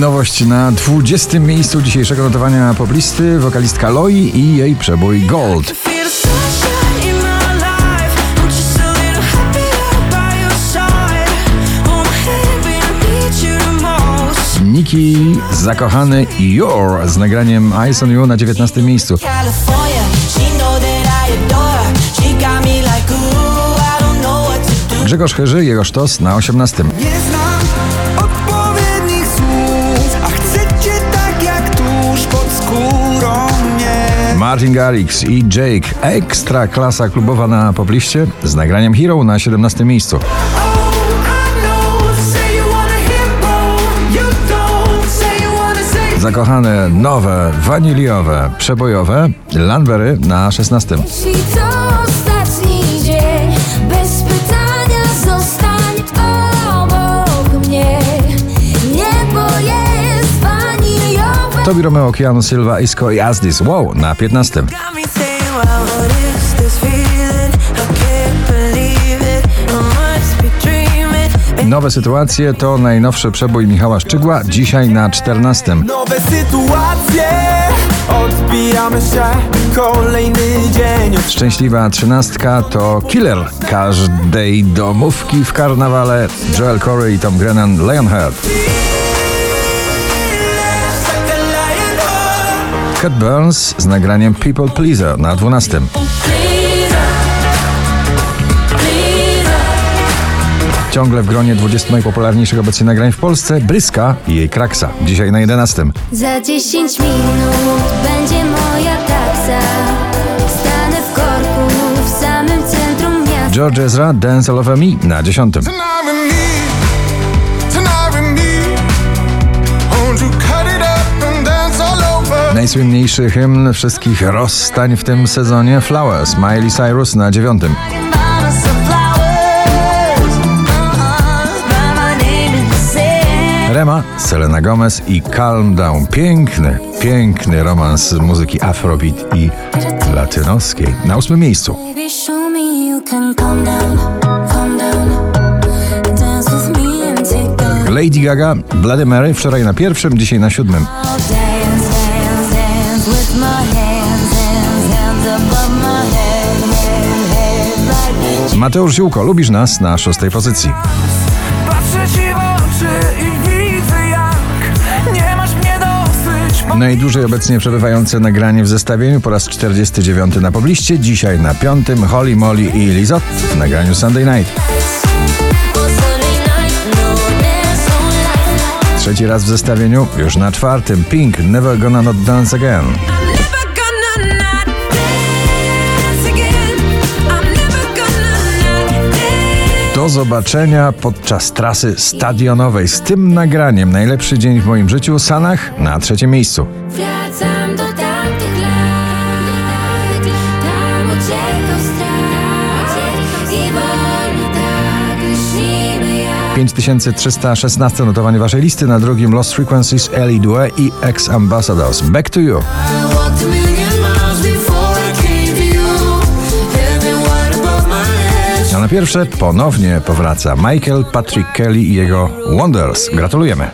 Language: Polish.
Nowość na 20. miejscu dzisiejszego notowania poblisty wokalistka Loi i jej przebój Gold. Niki zakochany Your z nagraniem Eyes on You na 19. miejscu. Grzegorz Chyży, jego sztos na 18. Martin Garrix i Jake, ekstra klasa klubowa na pobliście z nagraniem Hero na 17. miejscu. Zakochane, nowe, waniliowe, przebojowe Lanbery na 16. Tobi Romeo, Keanu Silva, Isco i Asdis. Wow, na 15. Got me saying, well, what is this feeling? I can't believe it. I must be dreaming. Nowe sytuacje to najnowszy przebój Michała Szczygła, dzisiaj na 14. Nowe sytuacje Odbijamy się Kolejny dzień Szczęśliwa trzynastka to killer każdej domówki w karnawale. Joel Corey i Tom Grennan, Lionheart. Cat Burns z nagraniem People Pleaser na 12. Ciągle w gronie 20 najpopularniejszych obecnie nagrań w Polsce Bryska i jej Kraksa. Dzisiaj na 11. Za 10 minut będzie moja taksa. Stanę w korku w samym centrum miasta. George Ezra, Dance All Over Me na 10. Najsłynniejszy hymn wszystkich rozstań w tym sezonie Flowers, Miley Cyrus na 9. Mama some flowers. Write my name in the sand. Rema, Selena Gomez i Calm Down. Piękny, piękny romans muzyki afrobeat i latynoskiej. Na ósmym miejscu. Lady Gaga, Bloody Mary, wczoraj na pierwszym, dzisiaj na siódmym. Mateusz Ziółko, lubisz nas na szóstej pozycji. Patrzę ci w oczy i widzę jak Nie masz mnie dosyć Najdłużej obecnie przebywające nagranie w zestawieniu po raz 49 na pobliście, dzisiaj na piątym Holly Molly i Lizot w nagraniu Sunday Night. Trzeci raz w zestawieniu, już na czwartym Pink, Never Gonna Not Dance Again. Do zobaczenia podczas trasy stadionowej z tym nagraniem. Najlepszy dzień w moim życiu, Sanach na trzecim miejscu. 5316 notowanie waszej listy, na drugim Lost Frequencies, Ellie Due i Ex Ambassadors. Back to you. A. A na pierwsze ponownie powraca Michael Patrick Kelly i jego Wonders. Gratulujemy.